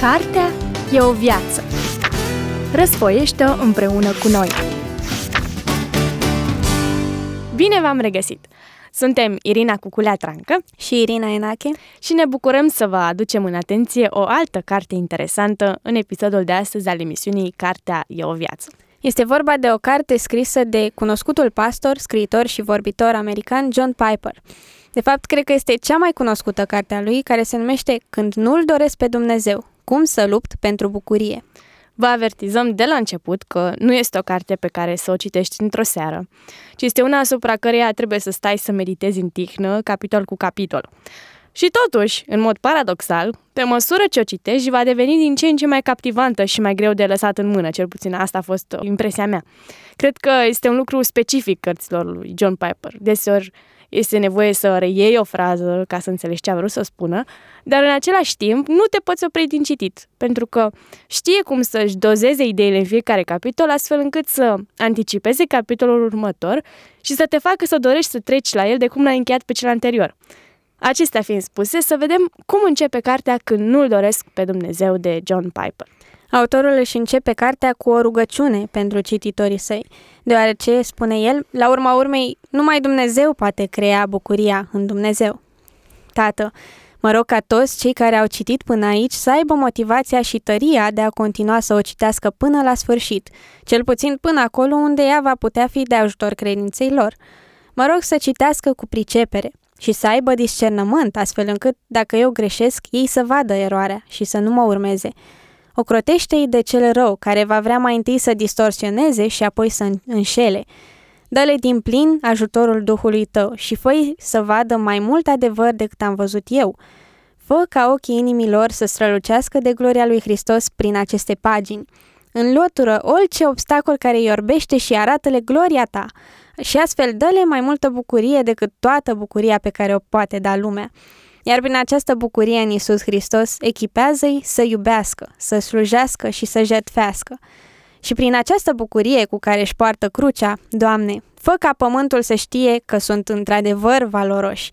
Cartea e o viață. Răsfoiește-o împreună cu noi. Bine v-am regăsit! Suntem Irina Cuculea Trancă și Irina Enache și ne bucurăm să vă aducem în atenție o altă carte interesantă în episodul de astăzi al emisiunii Cartea e o viață. Este vorba de o carte scrisă de cunoscutul pastor, scriitor și vorbitor american John Piper. De fapt, cred că este cea mai cunoscută carte a lui, care se numește Când nu-L doresc pe Dumnezeu, cum să lupt pentru bucurie. Vă avertizăm de la început că nu este o carte pe care să o citești într-o seară, ci este una asupra căreia trebuie să stai să meditezi în tihnă, capitol cu capitol. Și totuși, în mod paradoxal, pe măsură ce o citești, va deveni din ce în ce mai captivantă și mai greu de lăsat în mână, cel puțin asta a fost impresia mea. Cred că este un lucru specific cărților lui John Piper. Deseori este nevoie să reiei o frază ca să înțelegi ce a vrut să spună, dar în același timp nu te poți opri din citit, pentru că știe cum să-și dozeze ideile în fiecare capitol, astfel încât să anticipeze capitolul următor și să te facă să dorești să treci la el de cum l-ai încheiat pe cel anterior. Acestea fiind spuse, să vedem cum începe cartea Când nu-L doresc pe Dumnezeu de John Piper. Autorul își începe cartea cu o rugăciune pentru cititorii săi, deoarece, spune el, la urma urmei, numai Dumnezeu poate crea bucuria în Dumnezeu. Tată, mă rog ca toți cei care au citit până aici să aibă motivația și tăria de a continua să o citească până la sfârșit, cel puțin până acolo unde ea va putea fi de ajutor credinței lor. Mă rog să citească cu pricepere și să aibă discernământ, astfel încât, dacă eu greșesc, ei să vadă eroarea și să nu mă urmeze, Ocrotește-i de cel rău, care va vrea mai întâi să distorsioneze și apoi să înșele. Dă-le din plin ajutorul Duhului tău și fă să vadă mai mult adevăr decât am văzut eu. Fă ca ochii inimilor să strălucească de gloria lui Hristos prin aceste pagini. Înlătură orice obstacol care îi orbește și arată-le gloria ta și astfel dă-le mai multă bucurie decât toată bucuria pe care o poate da lumea. Iar prin această bucurie în Isus Hristos, echipează-i să iubească, să slujească și să jertfească. Și prin această bucurie cu care își poartă crucea, Doamne, fă ca pământul să știe că sunt într-adevăr valoroși.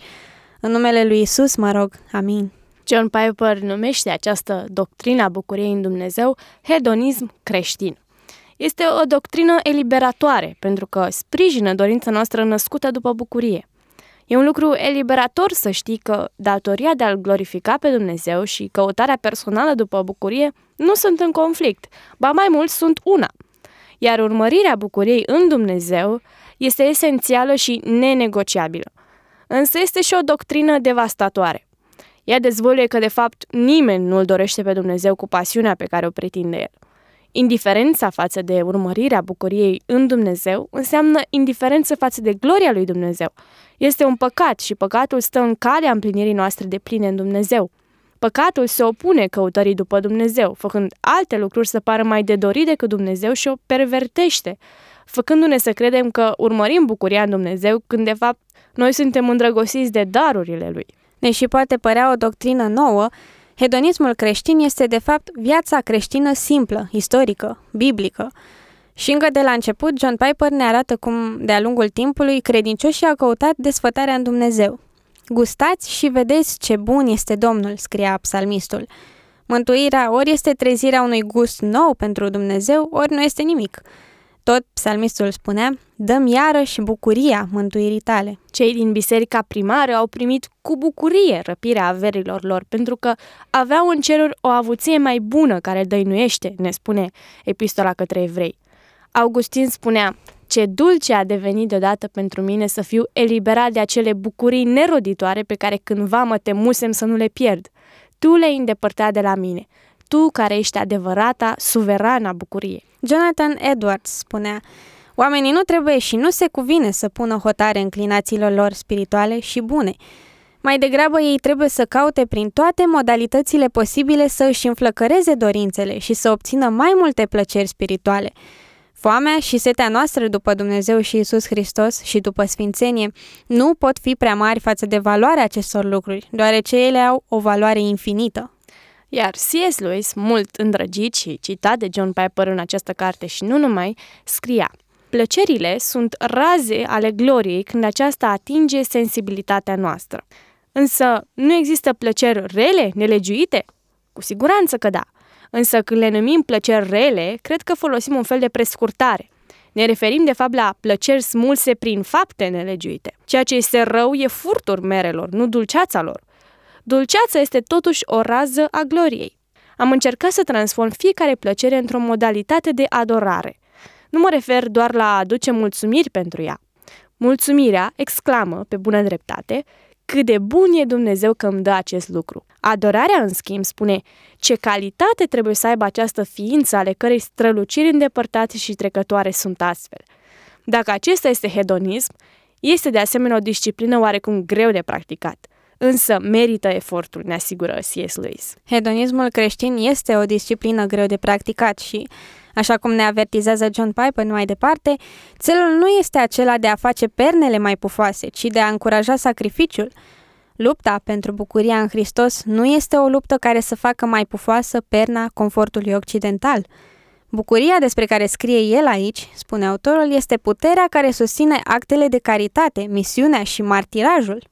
În numele lui Isus mă rog. Amin. John Piper numește această doctrină a bucuriei în Dumnezeu hedonism creștin. Este o doctrină eliberatoare pentru că sprijină dorința noastră născută după bucurie. E un lucru eliberator să știi că datoria de a-L glorifica pe Dumnezeu și căutarea personală după bucurie nu sunt în conflict, ba mai mult sunt una. Iar urmărirea bucuriei în Dumnezeu este esențială și nenegociabilă. Însă este și o doctrină devastatoare. Ea dezvăluie că de fapt nimeni nu-L dorește pe Dumnezeu cu pasiunea pe care o pretinde El. Indiferența față de urmărirea bucuriei în Dumnezeu înseamnă indiferență față de gloria lui Dumnezeu. Este un păcat și păcatul stă în calea împlinirii noastre de pline în Dumnezeu. Păcatul se opune căutării după Dumnezeu, făcând alte lucruri să pară mai de dorit decât Dumnezeu și o pervertește, făcându-ne să credem că urmărim bucuria în Dumnezeu, când de fapt noi suntem îndrăgostiți de darurile Lui. Deși poate părea o doctrină nouă, Hedonismul creștin este de fapt viața creștină simplă, istorică, biblică. Și încă de la început, John Piper ne arată cum, de-a lungul timpului, credincioșii au căutat desfătarea în Dumnezeu. Gustați și vedeți ce bun este Domnul, scria psalmistul. Mântuirea ori este trezirea unui gust nou pentru Dumnezeu, ori nu este nimic. Tot psalmistul spunea, dăm iarăși bucuria mântuirii tale. Cei din biserica primară au primit cu bucurie răpirea averilor lor, pentru că aveau în ceruri o avuție mai bună care dăinuiește, ne spune epistola către evrei. Augustin spunea, ce dulce a devenit deodată pentru mine să fiu eliberat de acele bucurii neroditoare pe care cândva mă temusem să nu le pierd. Tu le-ai îndepărtat de la mine tu care ești adevărata, suverana bucurie. Jonathan Edwards spunea, Oamenii nu trebuie și nu se cuvine să pună hotare înclinațiilor lor spirituale și bune. Mai degrabă ei trebuie să caute prin toate modalitățile posibile să își înflăcăreze dorințele și să obțină mai multe plăceri spirituale. Foamea și setea noastră după Dumnezeu și Isus Hristos și după sfințenie nu pot fi prea mari față de valoarea acestor lucruri, deoarece ele au o valoare infinită. Iar C.S. Lewis, mult îndrăgit și citat de John Piper în această carte și nu numai, scria Plăcerile sunt raze ale gloriei când aceasta atinge sensibilitatea noastră. Însă, nu există plăceri rele, nelegiuite? Cu siguranță că da. Însă când le numim plăceri rele, cred că folosim un fel de prescurtare. Ne referim de fapt la plăceri smulse prin fapte nelegiuite. Ceea ce este rău e furtul merelor, nu dulceața lor. Dulceața este totuși o rază a gloriei. Am încercat să transform fiecare plăcere într-o modalitate de adorare. Nu mă refer doar la a aduce mulțumiri pentru ea. Mulțumirea exclamă, pe bună dreptate, cât de bun e Dumnezeu că îmi dă acest lucru. Adorarea, în schimb, spune ce calitate trebuie să aibă această ființă ale cărei străluciri îndepărtate și trecătoare sunt astfel. Dacă acesta este hedonism, este de asemenea o disciplină oarecum greu de practicat – însă merită efortul, ne asigură C.S. Lewis. Hedonismul creștin este o disciplină greu de practicat și, așa cum ne avertizează John Piper mai departe, țelul nu este acela de a face pernele mai pufoase, ci de a încuraja sacrificiul. Lupta pentru bucuria în Hristos nu este o luptă care să facă mai pufoasă perna confortului occidental. Bucuria despre care scrie el aici, spune autorul, este puterea care susține actele de caritate, misiunea și martirajul.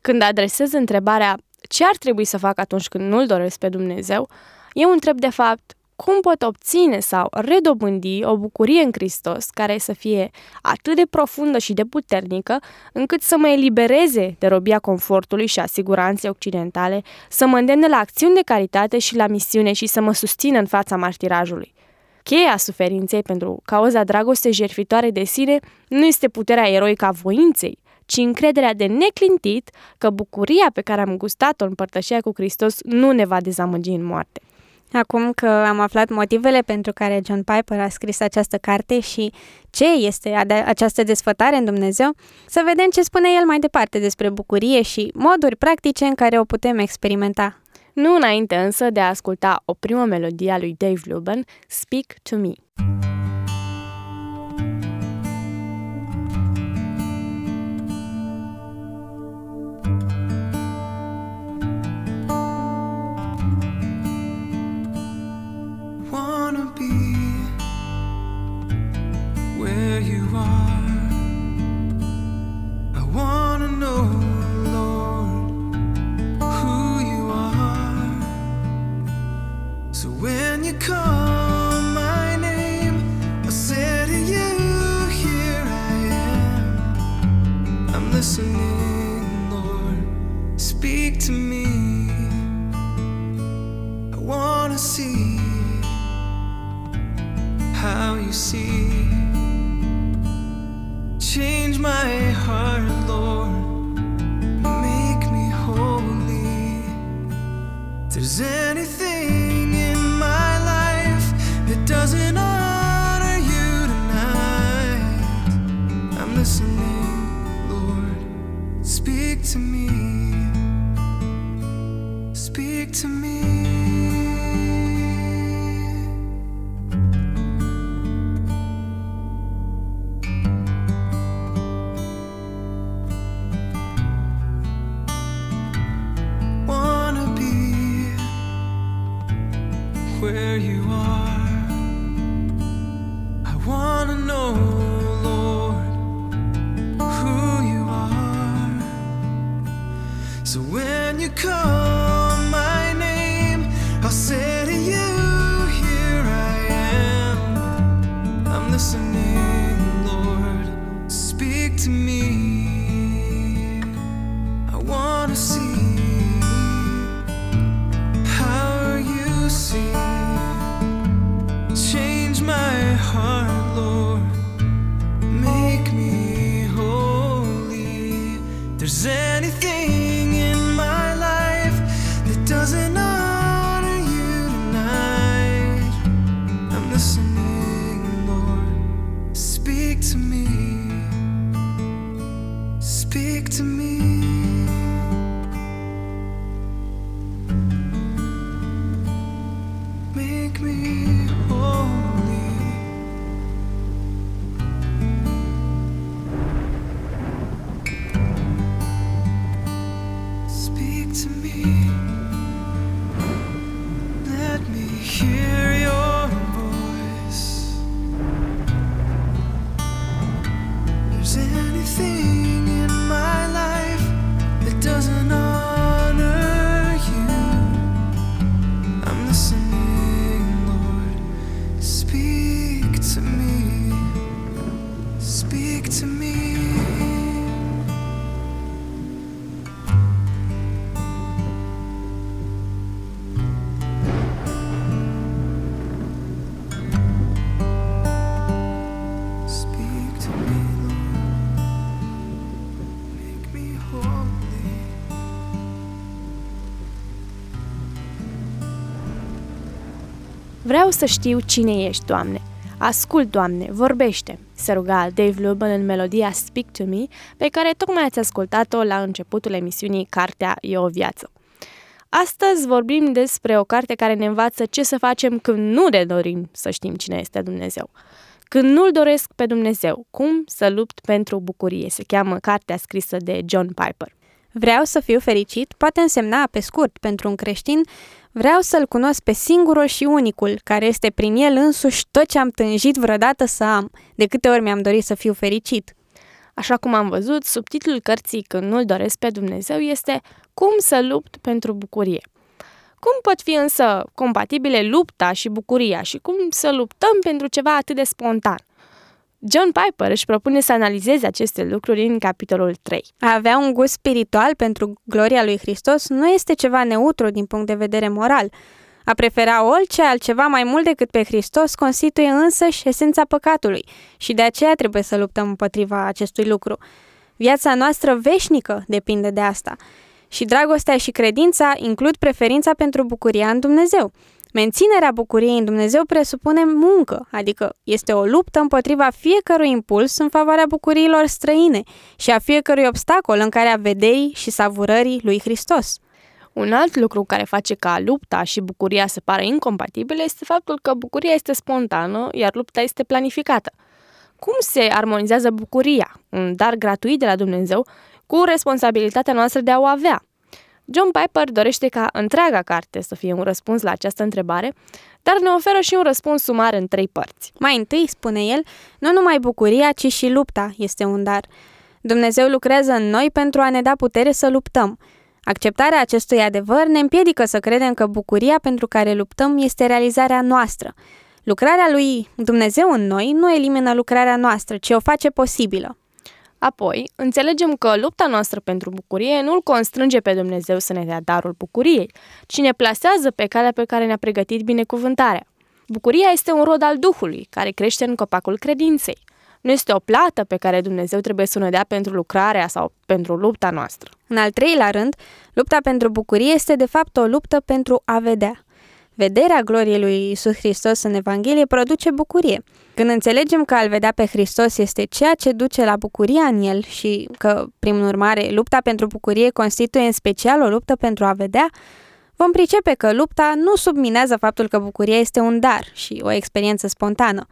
Când adresez întrebarea ce ar trebui să fac atunci când nu-L doresc pe Dumnezeu, eu întreb de fapt cum pot obține sau redobândi o bucurie în Hristos care să fie atât de profundă și de puternică încât să mă elibereze de robia confortului și a siguranței occidentale, să mă îndemne la acțiuni de caritate și la misiune și să mă susțină în fața martirajului. Cheia suferinței pentru cauza dragostei jertfitoare de sine nu este puterea eroică a voinței, ci încrederea de neclintit că bucuria pe care am gustat-o în părtășia cu Hristos nu ne va dezamăgi în moarte. Acum că am aflat motivele pentru care John Piper a scris această carte și ce este această desfătare în Dumnezeu, să vedem ce spune el mai departe despre bucurie și moduri practice în care o putem experimenta. Nu înainte însă de a asculta o primă melodie a lui Dave Luban, Speak to Me. when you come. Să știu cine ești, Doamne. Ascult, Doamne, vorbește, se ruga Dave Luban în melodia Speak to Me, pe care tocmai ați ascultat-o la începutul emisiunii Cartea e o viață. Astăzi vorbim despre o carte care ne învață ce să facem când nu ne dorim să știm cine este Dumnezeu. Când nu-L doresc pe Dumnezeu, cum să lupt pentru bucurie, se cheamă cartea scrisă de John Piper. Vreau să fiu fericit poate însemna, pe scurt, pentru un creștin, vreau să-L cunosc pe singurul și unicul, care este prin El însuși tot ce am tânjit vreodată să am, de câte ori mi-am dorit să fiu fericit. Așa cum am văzut, subtitlul cărții Când nu-L doresc pe Dumnezeu este Cum să lupt pentru bucurie. Cum pot fi însă compatibile lupta și bucuria și cum să luptăm pentru ceva atât de spontan? John Piper își propune să analizeze aceste lucruri în capitolul 3. A avea un gust spiritual pentru gloria lui Hristos nu este ceva neutru din punct de vedere moral. A prefera orice altceva mai mult decât pe Hristos constituie însăși esența păcatului și de aceea trebuie să luptăm împotriva acestui lucru. Viața noastră veșnică depinde de asta. Și dragostea și credința includ preferința pentru bucuria în Dumnezeu. Menținerea bucuriei în Dumnezeu presupune muncă, adică este o luptă împotriva fiecărui impuls în favoarea bucuriilor străine și a fiecărui obstacol în care a vederii și savurării lui Hristos. Un alt lucru care face ca lupta și bucuria să pară incompatibile este faptul că bucuria este spontană, iar lupta este planificată. Cum se armonizează bucuria, un dar gratuit de la Dumnezeu, cu responsabilitatea noastră de a o avea? John Piper dorește ca întreaga carte să fie un răspuns la această întrebare, dar ne oferă și un răspuns sumar în trei părți. Mai întâi, spune el, nu numai bucuria, ci și lupta este un dar. Dumnezeu lucrează în noi pentru a ne da putere să luptăm. Acceptarea acestui adevăr ne împiedică să credem că bucuria pentru care luptăm este realizarea noastră. Lucrarea lui Dumnezeu în noi nu elimină lucrarea noastră, ci o face posibilă. Apoi, înțelegem că lupta noastră pentru bucurie nu îl constrânge pe Dumnezeu să ne dea darul bucuriei, ci ne plasează pe calea pe care ne-a pregătit binecuvântarea. Bucuria este un rod al Duhului, care crește în copacul credinței. Nu este o plată pe care Dumnezeu trebuie să ne dea pentru lucrarea sau pentru lupta noastră. În al treilea rând, lupta pentru bucurie este de fapt o luptă pentru a vedea. Vederea gloriei lui Isus Hristos în Evanghelie produce bucurie. Când înțelegem că a-L vedea pe Hristos este ceea ce duce la bucuria în El și că, prin urmare, lupta pentru bucurie constituie în special o luptă pentru a vedea, vom pricepe că lupta nu subminează faptul că bucuria este un dar și o experiență spontană.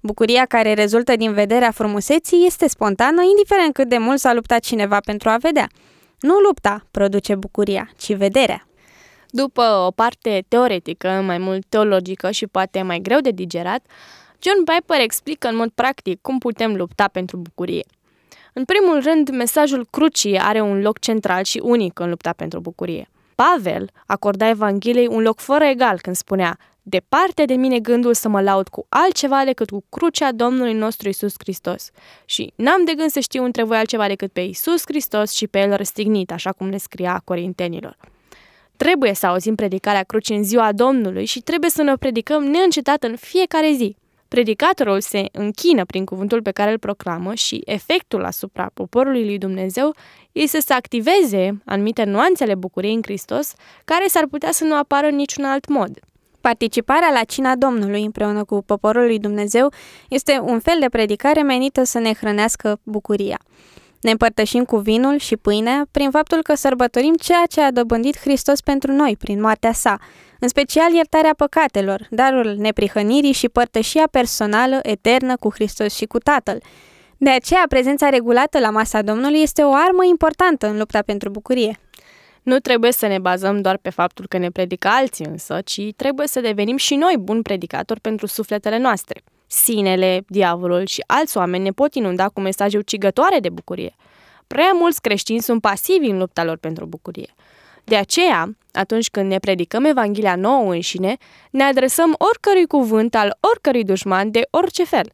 Bucuria care rezultă din vederea frumuseții este spontană, indiferent cât de mult s-a luptat cineva pentru a vedea. Nu lupta produce bucuria, ci vederea. După o parte teoretică, mai mult teologică și poate mai greu de digerat, John Piper explică în mod practic cum putem lupta pentru bucurie. În primul rând, mesajul crucii are un loc central și unic în lupta pentru bucurie. Pavel acorda Evangheliei un loc fără egal când spunea Departe de mine gândul să mă laud cu altceva decât cu crucea Domnului nostru Isus Hristos. Și n-am de gând să știu între voi altceva decât pe Isus Hristos și pe El răstignit, așa cum ne scria Corintenilor. Trebuie să auzim predicarea crucii în ziua Domnului și trebuie să ne o predicăm neîncetat în fiecare zi. Predicatorul se închină prin cuvântul pe care îl proclamă și efectul asupra poporului lui Dumnezeu este să activeze anumite nuanțe ale bucuriei în Hristos, care s-ar putea să nu apară în niciun alt mod. Participarea la cina Domnului împreună cu poporul lui Dumnezeu este un fel de predicare menită să ne hrănească bucuria. Ne împărtășim cu vinul și pâinea prin faptul că sărbătorim ceea ce a dobândit Hristos pentru noi prin moartea sa, în special iertarea păcatelor, darul neprihănirii și părtășia personală, eternă cu Hristos și cu Tatăl. De aceea, prezența regulată la masa Domnului este o armă importantă în lupta pentru bucurie. Nu trebuie să ne bazăm doar pe faptul că ne predică alții însă, ci trebuie să devenim și noi buni predicatori pentru sufletele noastre. Sinele, diavolul și alți oameni ne pot inunda cu mesaje ucigătoare de bucurie. Prea mulți creștini sunt pasivi în lupta lor pentru bucurie. De aceea, atunci când ne predicăm Evanghelia nouă înșine, ne adresăm oricărui cuvânt al oricărui dușman de orice fel.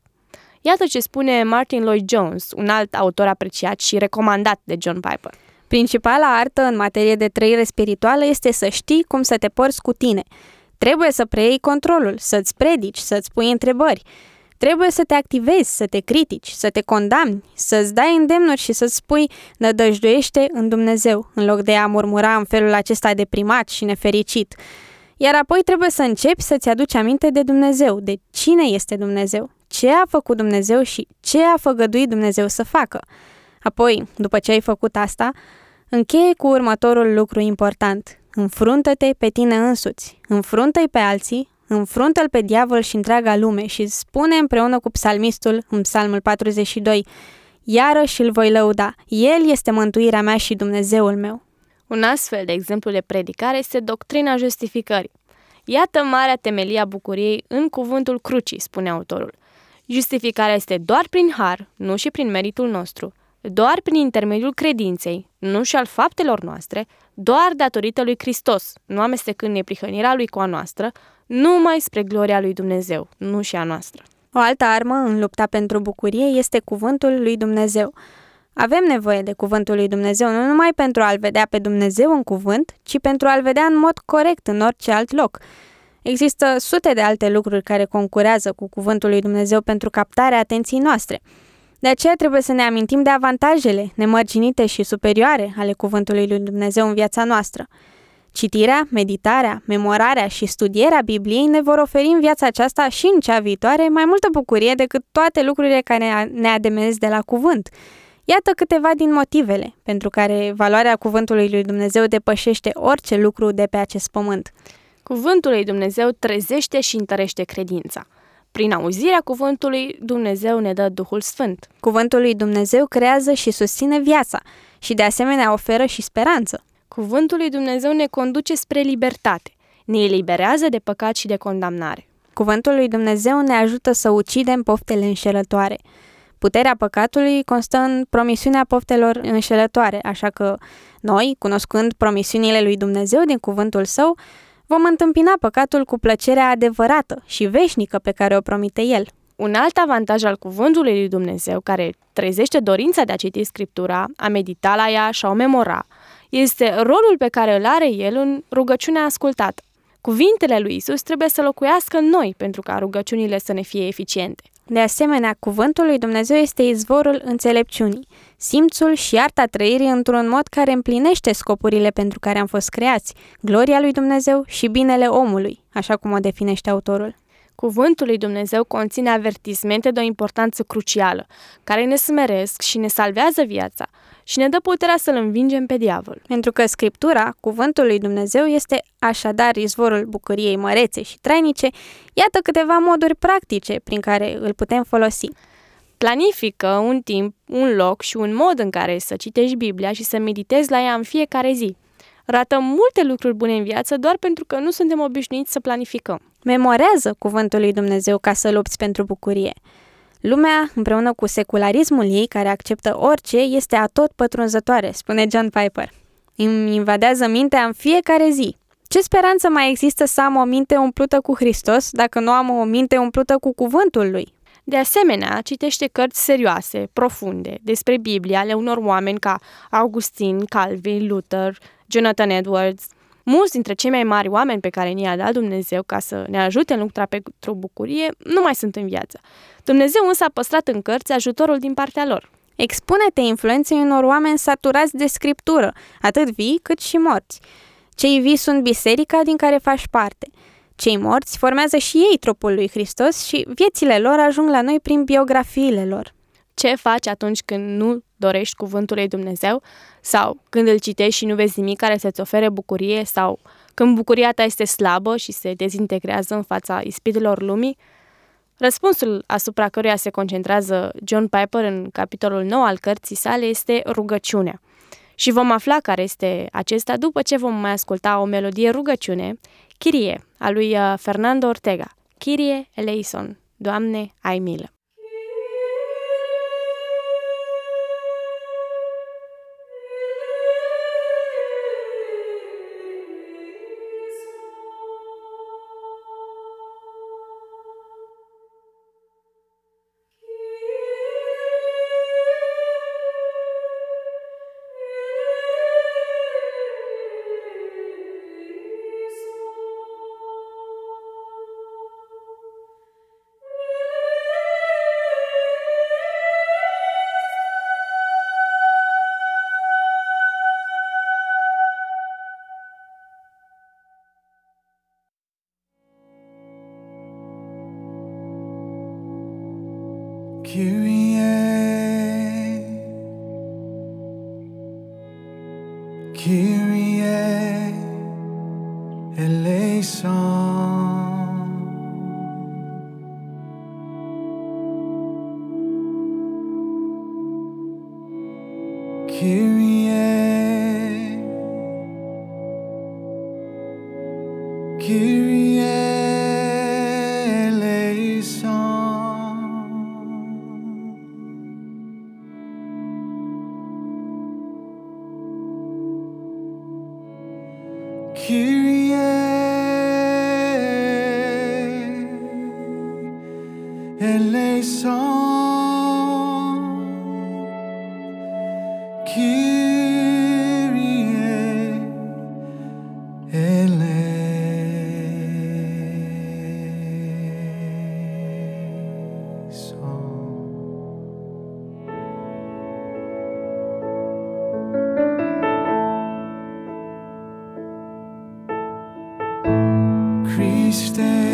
Iată ce spune Martin Lloyd Jones, un alt autor apreciat și recomandat de John Piper. Principala artă în materie de trăire spirituală este să știi cum să te porți cu tine. Trebuie să preiei controlul, să-ți predici, să-ți pui întrebări. Trebuie să te activezi, să te critici, să te condamni, să-ți dai îndemnuri și să-ți spui nădăjduiește în Dumnezeu, în loc de a murmura în felul acesta deprimat și nefericit. Iar apoi trebuie să începi să-ți aduci aminte de Dumnezeu, de cine este Dumnezeu, ce a făcut Dumnezeu și ce a făgăduit Dumnezeu să facă. Apoi, după ce ai făcut asta, încheie cu următorul lucru important. Înfruntă-te pe tine însuți, înfruntă-i pe alții, înfruntă-l pe diavol și întreaga lume și spune împreună cu psalmistul în psalmul 42, Iarăși îl voi lăuda, El este mântuirea mea și Dumnezeul meu. Un astfel de exemplu de predicare este doctrina justificării. Iată marea temelia bucuriei în cuvântul crucii, spune autorul. Justificarea este doar prin har, nu și prin meritul nostru, doar prin intermediul credinței, nu și al faptelor noastre, doar datorită lui Hristos, nu amestecând neprihănirea lui cu a noastră, numai spre gloria lui Dumnezeu, nu și a noastră. O altă armă în lupta pentru bucurie este cuvântul lui Dumnezeu. Avem nevoie de cuvântul lui Dumnezeu nu numai pentru a-L vedea pe Dumnezeu în cuvânt, ci pentru a-L vedea în mod corect în orice alt loc. Există sute de alte lucruri care concurează cu cuvântul lui Dumnezeu pentru captarea atenției noastre. De aceea trebuie să ne amintim de avantajele nemărginite și superioare ale cuvântului lui Dumnezeu în viața noastră. Citirea, meditarea, memorarea și studierea Bibliei ne vor oferi în viața aceasta și în cea viitoare mai multă bucurie decât toate lucrurile care ne ademenesc de la cuvânt. Iată câteva din motivele pentru care valoarea cuvântului lui Dumnezeu depășește orice lucru de pe acest pământ. Cuvântul lui Dumnezeu trezește și întărește credința. Prin auzirea cuvântului, Dumnezeu ne dă Duhul Sfânt. Cuvântul lui Dumnezeu creează și susține viața și de asemenea oferă și speranță. Cuvântul lui Dumnezeu ne conduce spre libertate, ne eliberează de păcat și de condamnare. Cuvântul lui Dumnezeu ne ajută să ucidem poftele înșelătoare. Puterea păcatului constă în promisiunea poftelor înșelătoare, așa că noi, cunoscând promisiunile lui Dumnezeu din cuvântul său, vom întâmpina păcatul cu plăcerea adevărată și veșnică pe care o promite el. Un alt avantaj al cuvântului lui Dumnezeu, care trezește dorința de a citi Scriptura, a medita la ea și a o memora, este rolul pe care îl are el în rugăciunea ascultată. Cuvintele lui Isus trebuie să locuiască în noi pentru ca rugăciunile să ne fie eficiente. De asemenea, cuvântul lui Dumnezeu este izvorul înțelepciunii, simțul și arta trăirii într-un mod care împlinește scopurile pentru care am fost creați, gloria lui Dumnezeu și binele omului, așa cum o definește autorul. Cuvântul lui Dumnezeu conține avertismente de o importanță crucială, care ne smeresc și ne salvează viața și ne dă puterea să-l învingem pe diavol. Pentru că Scriptura, cuvântul lui Dumnezeu, este așadar izvorul bucuriei mărețe și trainice, iată câteva moduri practice prin care îl putem folosi. Planifică un timp, un loc și un mod în care să citești Biblia și să meditezi la ea în fiecare zi. Ratăm multe lucruri bune în viață doar pentru că nu suntem obișnuiți să planificăm. Memorează cuvântul lui Dumnezeu ca să lupți pentru bucurie. Lumea, împreună cu secularismul ei, care acceptă orice, este atot pătrunzătoare, spune John Piper. Îmi invadează mintea în fiecare zi. Ce speranță mai există să am o minte umplută cu Hristos dacă nu am o minte umplută cu cuvântul lui? De asemenea, citește cărți serioase, profunde, despre Biblia ale unor oameni ca Augustin, Calvin, Luther, Jonathan Edwards, Mulți dintre cei mai mari oameni pe care ni-a dat Dumnezeu ca să ne ajute în lupta pentru bucurie nu mai sunt în viață. Dumnezeu însă a păstrat în cărți ajutorul din partea lor. Expune-te influenței unor oameni saturați de scriptură, atât vii cât și morți. Cei vii sunt biserica din care faci parte. Cei morți formează și ei trupul lui Hristos și viețile lor ajung la noi prin biografiile lor. Ce faci atunci când nu dorești cuvântul lui Dumnezeu sau când îl citești și nu vezi nimic care să-ți ofere bucurie sau când bucuria ta este slabă și se dezintegrează în fața ispitelor lumii? Răspunsul asupra căruia se concentrează John Piper în capitolul 9 al cărții sale este rugăciunea. Și vom afla care este acesta după ce vom mai asculta o melodie rugăciune, Kirie, a lui uh, Fernando Ortega. Kirie eleison, Doamne, ai milă! stay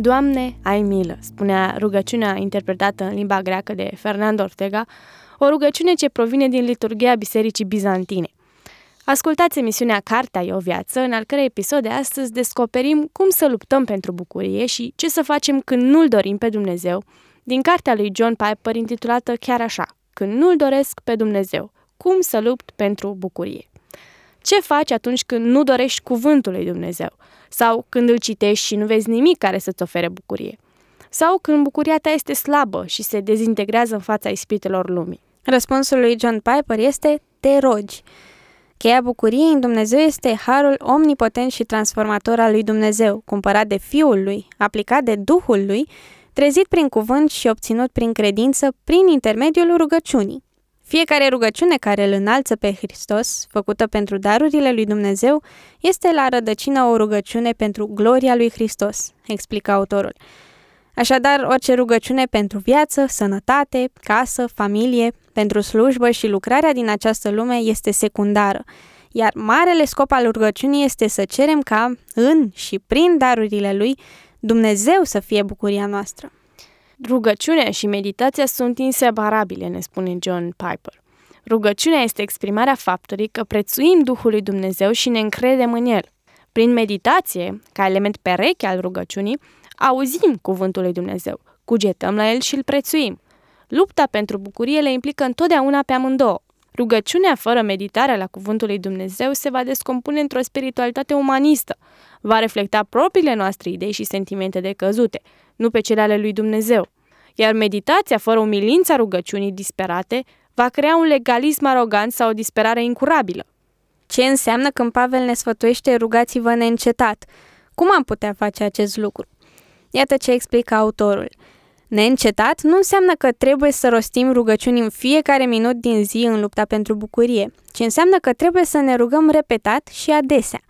Doamne, ai milă, spunea rugăciunea interpretată în limba greacă de Fernando Ortega, o rugăciune ce provine din liturgia Bisericii Bizantine. Ascultați emisiunea Cartea e o viață, în al cărei episod de astăzi descoperim cum să luptăm pentru bucurie și ce să facem când nu-L dorim pe Dumnezeu, din cartea lui John Piper intitulată chiar așa, Când nu-L doresc pe Dumnezeu, cum să lupt pentru bucurie. Ce faci atunci când nu dorești cuvântul lui Dumnezeu? Sau când îl citești și nu vezi nimic care să-ți ofere bucurie? Sau când bucuria ta este slabă și se dezintegrează în fața ispitelor lumii? Răspunsul lui John Piper este te rogi. Cheia bucuriei în Dumnezeu este harul omnipotent și transformator al lui Dumnezeu, cumpărat de Fiul lui, aplicat de Duhul lui, trezit prin cuvânt și obținut prin credință prin intermediul rugăciunii. Fiecare rugăciune care îl înalță pe Hristos, făcută pentru darurile lui Dumnezeu, este la rădăcină o rugăciune pentru gloria lui Hristos, explică autorul. Așadar, orice rugăciune pentru viață, sănătate, casă, familie, pentru slujbă și lucrarea din această lume este secundară, iar marele scop al rugăciunii este să cerem ca, în și prin darurile Lui, Dumnezeu să fie bucuria noastră. Rugăciunea și meditația sunt inseparabile, ne spune John Piper. Rugăciunea este exprimarea faptului că prețuim Duhul lui Dumnezeu și ne încredem în El. Prin meditație, ca element pereche al rugăciunii, auzim cuvântul lui Dumnezeu, cugetăm la El și îl prețuim. Lupta pentru bucurie le implică întotdeauna pe amândouă. Rugăciunea fără meditarea la cuvântul lui Dumnezeu se va descompune într-o spiritualitate umanistă. Va reflecta propriile noastre idei și sentimente decăzute, nu pe cele ale lui Dumnezeu. Iar meditația fără umilința rugăciunii disperate va crea un legalism arogant sau o disperare incurabilă. Ce înseamnă când Pavel ne sfătuiește rugați-vă neîncetat? Cum am putea face acest lucru? Iată ce explică autorul. Neîncetat nu înseamnă că trebuie să rostim rugăciuni în fiecare minut din zi în lupta pentru bucurie, ci înseamnă că trebuie să ne rugăm repetat și adesea.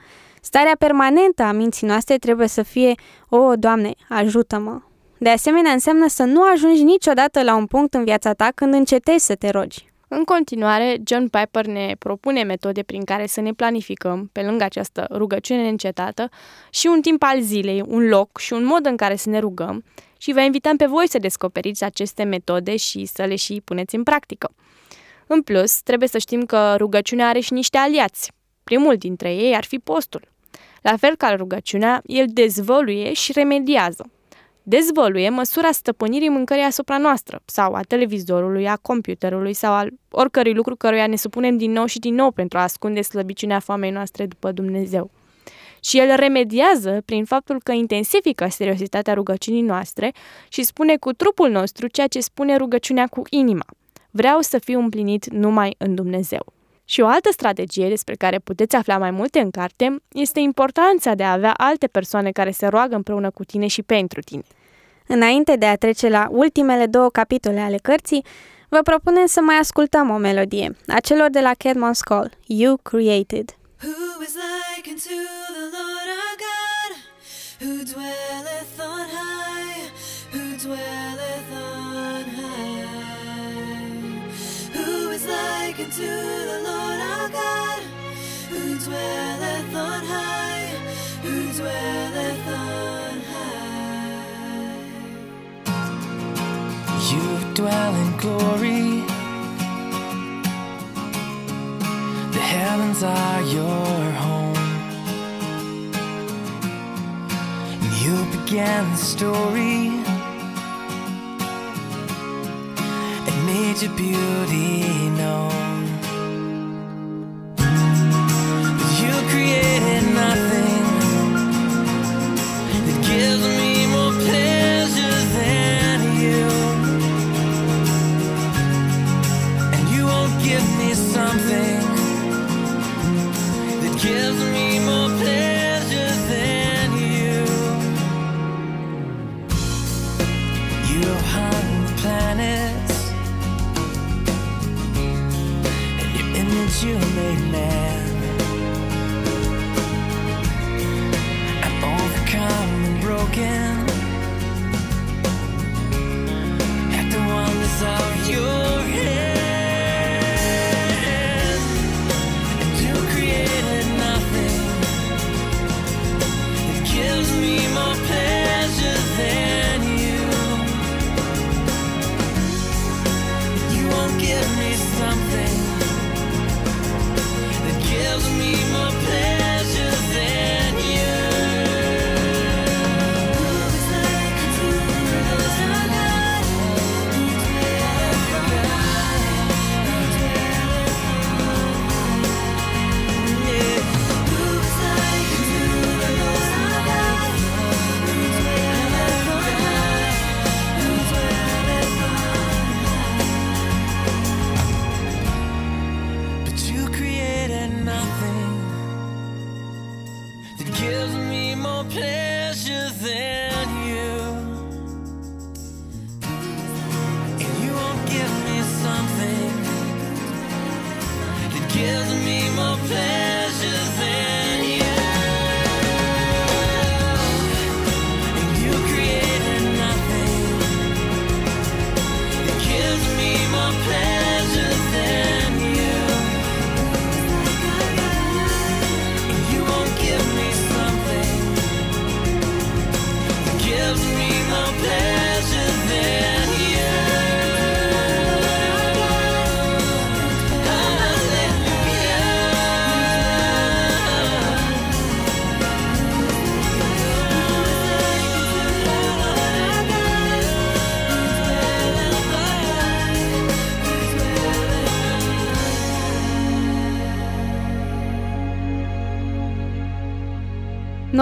Starea permanentă a minții noastre trebuie să fie, o, Doamne, ajută-mă. De asemenea, înseamnă să nu ajungi niciodată la un punct în viața ta când încetezi să te rogi. În continuare, John Piper ne propune metode prin care să ne planificăm, pe lângă această rugăciune încetată, și un timp al zilei, un loc și un mod în care să ne rugăm și vă invităm pe voi să descoperiți aceste metode și să le și puneți în practică. În plus, trebuie să știm că rugăciunea are și niște aliați. Primul dintre ei ar fi postul. La fel ca rugăciunea, el dezvăluie și remediază dezvăluie măsura stăpânirii mâncării asupra noastră, sau a televizorului, a computerului, sau al oricărui lucru căruia ne supunem din nou și din nou pentru a ascunde slăbiciunea foamei noastre după Dumnezeu. Și el remediază prin faptul că intensifică seriozitatea rugăciunii noastre și spune cu trupul nostru ceea ce spune rugăciunea cu inima. Vreau să fiu împlinit numai în Dumnezeu. Și o altă strategie despre care puteți afla mai multe în carte este importanța de a avea alte persoane care se roagă împreună cu tine și pentru tine. Înainte de a trece la ultimele două capitole ale cărții, vă propunem să mai ascultăm o melodie, a celor de la Cadmon's Call, You Created. Who is like unto the Lord our God, who dwelleth on high, who dwelleth on high. Who is like unto dwell in glory. The heavens are your home. And You began the story and made your beauty known.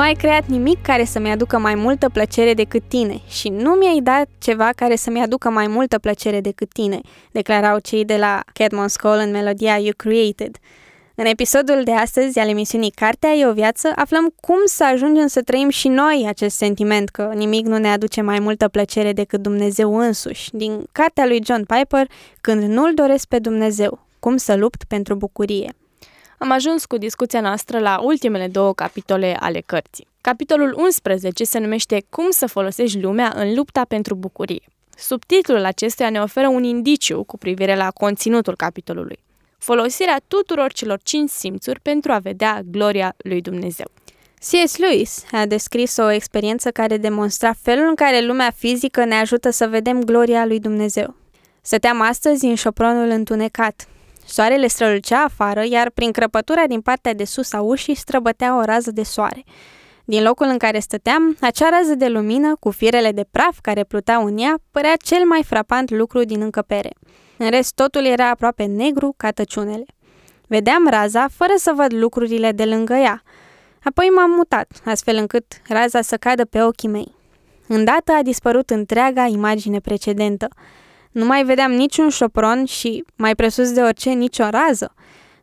Ai creat nimic care să-mi aducă mai multă plăcere decât tine și nu mi-ai dat ceva care să-mi aducă mai multă plăcere decât tine, declarau cei de la Catmon's Call în melodia You Created. În episodul de astăzi al emisiunii Cartea e o viață, aflăm cum să ajungem să trăim și noi acest sentiment că nimic nu ne aduce mai multă plăcere decât Dumnezeu însuși, din cartea lui John Piper, Când nu-L doresc pe Dumnezeu, cum să lupt pentru bucurie. Am ajuns cu discuția noastră la ultimele două capitole ale cărții. Capitolul 11 se numește Cum să folosești lumea în lupta pentru bucurie. Subtitlul acestuia ne oferă un indiciu cu privire la conținutul capitolului folosirea tuturor celor cinci simțuri pentru a vedea gloria lui Dumnezeu. C.S. Lewis a descris o experiență care demonstra felul în care lumea fizică ne ajută să vedem gloria lui Dumnezeu. Stăteam astăzi în șopronul întunecat. Soarele strălucea afară, iar prin crăpătura din partea de sus a ușii străbătea o rază de soare. Din locul în care stăteam, acea rază de lumină, cu firele de praf care pluteau în ea, părea cel mai frapant lucru din încăpere. În rest, totul era aproape negru ca tăciunele. Vedeam raza fără să văd lucrurile de lângă ea. Apoi m-am mutat, astfel încât raza să cadă pe ochii mei. Îndată a dispărut întreaga imagine precedentă. Nu mai vedeam niciun șopron și, mai presus de orice, nicio rază.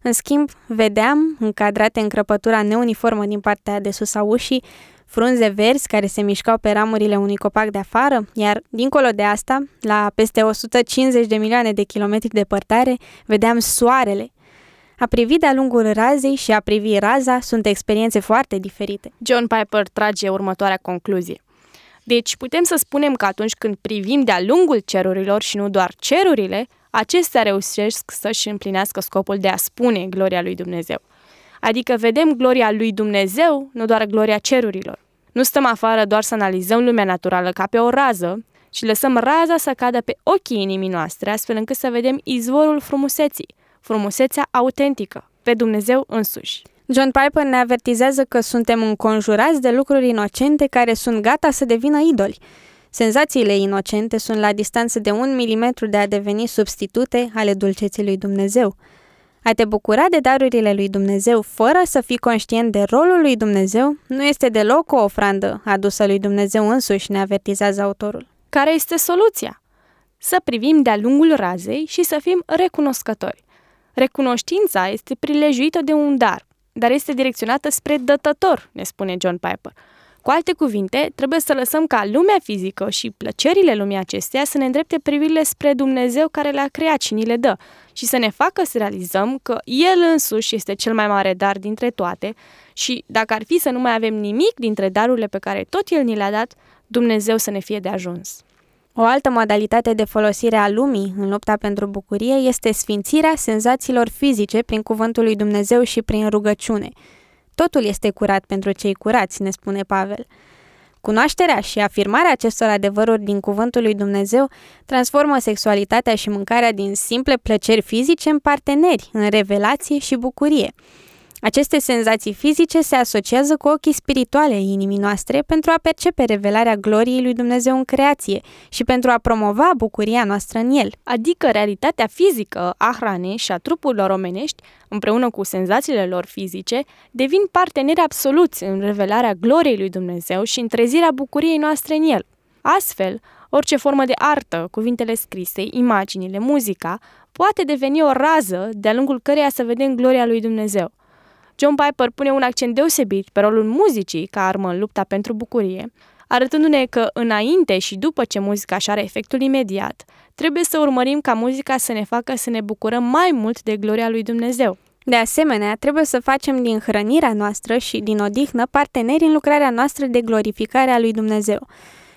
În schimb, vedeam, încadrate în crăpătura neuniformă din partea de sus a ușii, frunze verzi care se mișcau pe ramurile unui copac de afară, iar, dincolo de asta, la peste 150 de milioane de kilometri departare, vedeam soarele. A privi de-a lungul razei și a privi raza sunt experiențe foarte diferite. John Piper trage următoarea concluzie. Deci putem să spunem că atunci când privim de-a lungul cerurilor și nu doar cerurile, acestea reușesc să-și împlinească scopul de a spune gloria lui Dumnezeu. Adică vedem gloria lui Dumnezeu, nu doar gloria cerurilor. Nu stăm afară doar să analizăm lumea naturală ca pe o rază, și lăsăm raza să cadă pe ochii inimii noastre, astfel încât să vedem izvorul frumuseții, frumusețea autentică, pe Dumnezeu însuși. John Piper ne avertizează că suntem înconjurați de lucruri inocente care sunt gata să devină idoli. Senzațiile inocente sunt la distanță de un milimetru de a deveni substitute ale dulceții lui Dumnezeu. A te bucura de darurile lui Dumnezeu fără să fii conștient de rolul lui Dumnezeu nu este deloc o ofrandă adusă lui Dumnezeu însuși, ne avertizează autorul. Care este soluția? Să privim de-a lungul razei și să fim recunoscători. Recunoștința este prilejuită de un dar, dar este direcționată spre dătător, ne spune John Piper. Cu alte cuvinte, trebuie să lăsăm ca lumea fizică și plăcerile lumii acesteia să ne îndrepte privirile spre Dumnezeu care le-a creat și ni le dă și să ne facă să realizăm că El însuși este cel mai mare dar dintre toate și dacă ar fi să nu mai avem nimic dintre darurile pe care tot El ni le-a dat, Dumnezeu să ne fie de ajuns. O altă modalitate de folosire a lumii în lupta pentru bucurie este sfințirea senzațiilor fizice prin cuvântul lui Dumnezeu și prin rugăciune – Totul este curat pentru cei curați, ne spune Pavel. Cunoașterea și afirmarea acestor adevăruri din cuvântul lui Dumnezeu transformă sexualitatea și mâncarea din simple plăceri fizice în parteneri, în revelație și bucurie. Aceste senzații fizice se asociază cu ochii spirituale ai inimii noastre pentru a percepe revelarea gloriei lui Dumnezeu în creație și pentru a promova bucuria noastră în el. Adică realitatea fizică a hranei și a trupurilor omenești, împreună cu senzațiile lor fizice, devin parteneri absoluți în revelarea gloriei lui Dumnezeu și în trezirea bucuriei noastre în el. Astfel, orice formă de artă, cuvintele scrise, imaginile, muzica, poate deveni o rază de-a lungul căreia să vedem gloria lui Dumnezeu – John Piper pune un accent deosebit pe rolul muzicii ca armă în lupta pentru bucurie, arătându-ne că înainte și după ce muzica își are efectul imediat, trebuie să urmărim ca muzica să ne facă să ne bucurăm mai mult de gloria lui Dumnezeu. De asemenea, trebuie să facem din hrănirea noastră și din odihnă parteneri în lucrarea noastră de glorificare a lui Dumnezeu.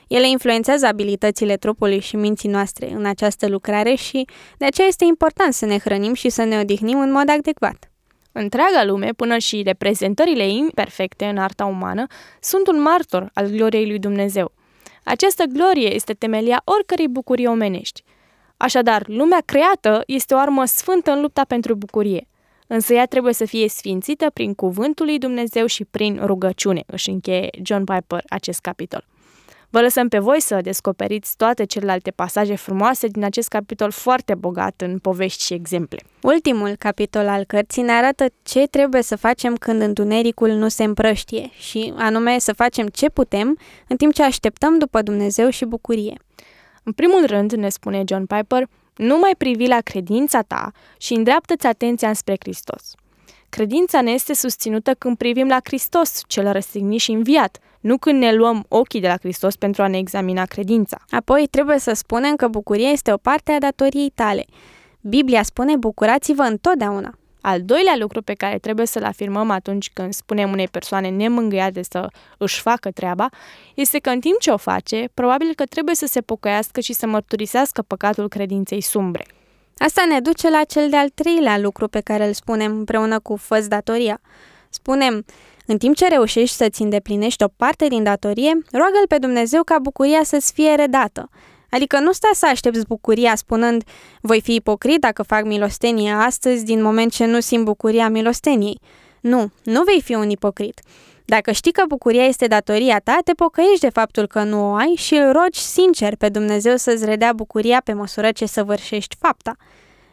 Ele influențează abilitățile trupului și minții noastre în această lucrare și de aceea este important să ne hrănim și să ne odihnim în mod adecvat. Întreaga lume, până și reprezentările imperfecte în arta umană, sunt un martor al gloriei lui Dumnezeu. Această glorie este temelia oricărei bucurii omenești. Așadar, lumea creată este o armă sfântă în lupta pentru bucurie, însă ea trebuie să fie sfințită prin cuvântul lui Dumnezeu și prin rugăciune, își încheie John Piper acest capitol. Vă lăsăm pe voi să descoperiți toate celelalte pasaje frumoase din acest capitol foarte bogat în povești și exemple. Ultimul capitol al cărții ne arată ce trebuie să facem când întunericul nu se împrăștie și anume să facem ce putem în timp ce așteptăm după Dumnezeu și bucurie. În primul rând, ne spune John Piper, nu mai privi la credința ta și îndreaptă-ți atenția spre Hristos. Credința ne este susținută când privim la Hristos, cel răstignit și înviat, nu când ne luăm ochii de la Hristos pentru a ne examina credința. Apoi trebuie să spunem că bucuria este o parte a datoriei tale. Biblia spune bucurați-vă întotdeauna. Al doilea lucru pe care trebuie să-l afirmăm atunci când spunem unei persoane nemângâiate să își facă treaba, este că în timp ce o face, probabil că trebuie să se pocăiască și să mărturisească păcatul credinței sumbre. Asta ne duce la cel de-al treilea lucru pe care îl spunem împreună cu fă datoria. Spunem, în timp ce reușești să-ți îndeplinești o parte din datorie, roagă-L pe Dumnezeu ca bucuria să-ți fie redată. Adică nu stai să aștepți bucuria spunând voi fi ipocrit dacă fac milostenie astăzi din moment ce nu simt bucuria milosteniei. Nu, nu vei fi un ipocrit. Dacă știi că bucuria este datoria ta, te pocăiești de faptul că nu o ai și îl rogi sincer pe Dumnezeu să-ți redea bucuria pe măsură ce săvârșești fapta.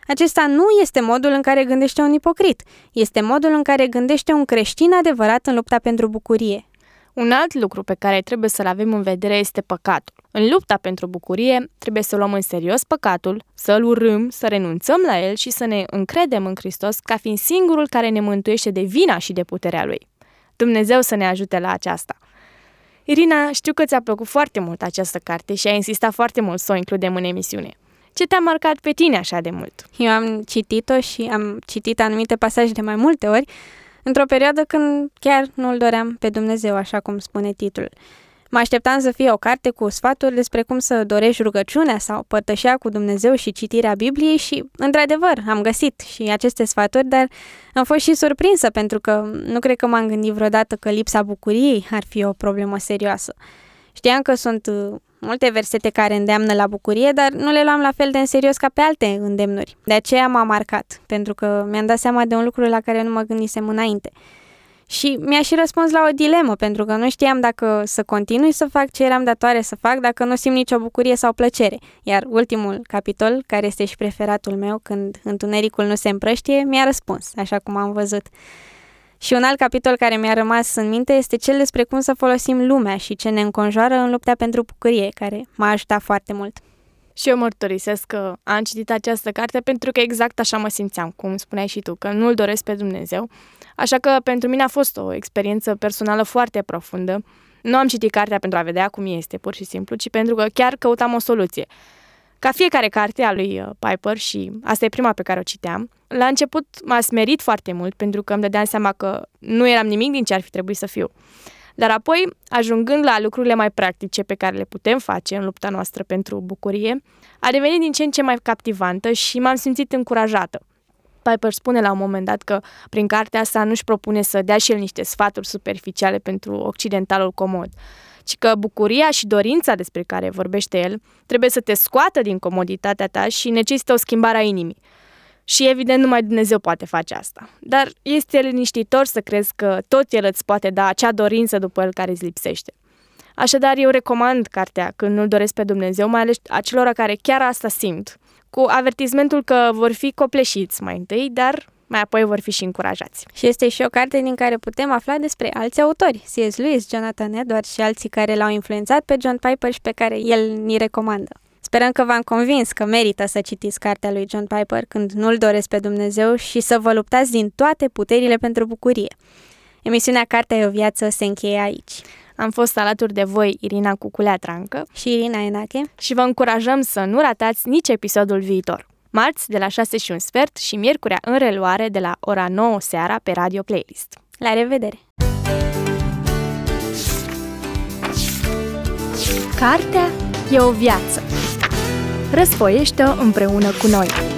Acesta nu este modul în care gândește un ipocrit, este modul în care gândește un creștin adevărat în lupta pentru bucurie. Un alt lucru pe care trebuie să-l avem în vedere este păcatul. În lupta pentru bucurie, trebuie să luăm în serios păcatul, să-l urâm, să renunțăm la el și să ne încredem în Hristos ca fiind singurul care ne mântuiește de vina și de puterea lui. Dumnezeu să ne ajute la aceasta. Irina, știu că ți-a plăcut foarte mult această carte și ai insistat foarte mult să o includem în emisiune. Ce te-a marcat pe tine așa de mult? Eu am citit-o și am citit anumite pasaje de mai multe ori, într-o perioadă când chiar nu-L doream pe Dumnezeu, așa cum spune titlul. Mă așteptam să fie o carte cu sfaturi despre cum să dorești rugăciunea sau părtășea cu Dumnezeu și citirea Bibliei și, într-adevăr, am găsit și aceste sfaturi, dar am fost și surprinsă pentru că nu cred că m-am gândit vreodată că lipsa bucuriei ar fi o problemă serioasă. Știam că sunt uh, multe versete care îndeamnă la bucurie, dar nu le luam la fel de în serios ca pe alte îndemnuri. De aceea m-a marcat, pentru că mi-am dat seama de un lucru la care nu mă gândisem înainte. Și mi-a și răspuns la o dilemă, pentru că nu știam dacă să continui să fac ce eram datoare să fac, dacă nu simt nicio bucurie sau plăcere. Iar ultimul capitol, care este și preferatul meu, când întunericul nu se împrăștie, mi-a răspuns, așa cum am văzut. Și un alt capitol care mi-a rămas în minte este cel despre cum să folosim lumea și ce ne înconjoară în lupta pentru bucurie, care m-a ajutat foarte mult. Și eu mărturisesc că am citit această carte pentru că exact așa mă simțeam, cum spuneai și tu, că nu-L doresc pe Dumnezeu. Așa că pentru mine a fost o experiență personală foarte profundă. Nu am citit cartea pentru a vedea cum este, pur și simplu, ci pentru că chiar căutam o soluție. Ca fiecare carte a lui uh, Piper și asta e prima pe care o citeam, la început m-a smerit foarte mult pentru că îmi dădeam seama că nu eram nimic din ce ar fi trebuit să fiu. Dar apoi, ajungând la lucrurile mai practice pe care le putem face în lupta noastră pentru bucurie, a devenit din ce în ce mai captivantă și m-am simțit încurajată. Piper spune la un moment dat că prin cartea asta nu-și propune să dea și el niște sfaturi superficiale pentru occidentalul comod, ci că bucuria și dorința despre care vorbește el trebuie să te scoată din comoditatea ta și necesită o schimbare a inimii. Și evident numai Dumnezeu poate face asta. Dar este liniștitor să crezi că tot El îți poate da acea dorință după El care îți lipsește. Așadar, eu recomand cartea când nu-L doresc pe Dumnezeu, mai ales acelora care chiar asta simt, cu avertizmentul că vor fi copleșiți mai întâi, dar mai apoi vor fi și încurajați. Și este și o carte din care putem afla despre alți autori, C.S. Lewis, Jonathan Edwards și alții care l-au influențat pe John Piper și pe care el ni recomandă. Sperăm că v-am convins că merită să citiți cartea lui John Piper când nu-L doresc pe Dumnezeu și să vă luptați din toate puterile pentru bucurie. Emisiunea Cartea e o viață se încheie aici. Am fost alături de voi Irina Cuculea Trancă și Irina Enache și vă încurajăm să nu ratați nici episodul viitor. Marți de la 6 și un sfert și miercurea în reluare de la ora 9 seara pe Radio Playlist. La revedere! Cartea e o viață. Răsfoiește împreună cu noi!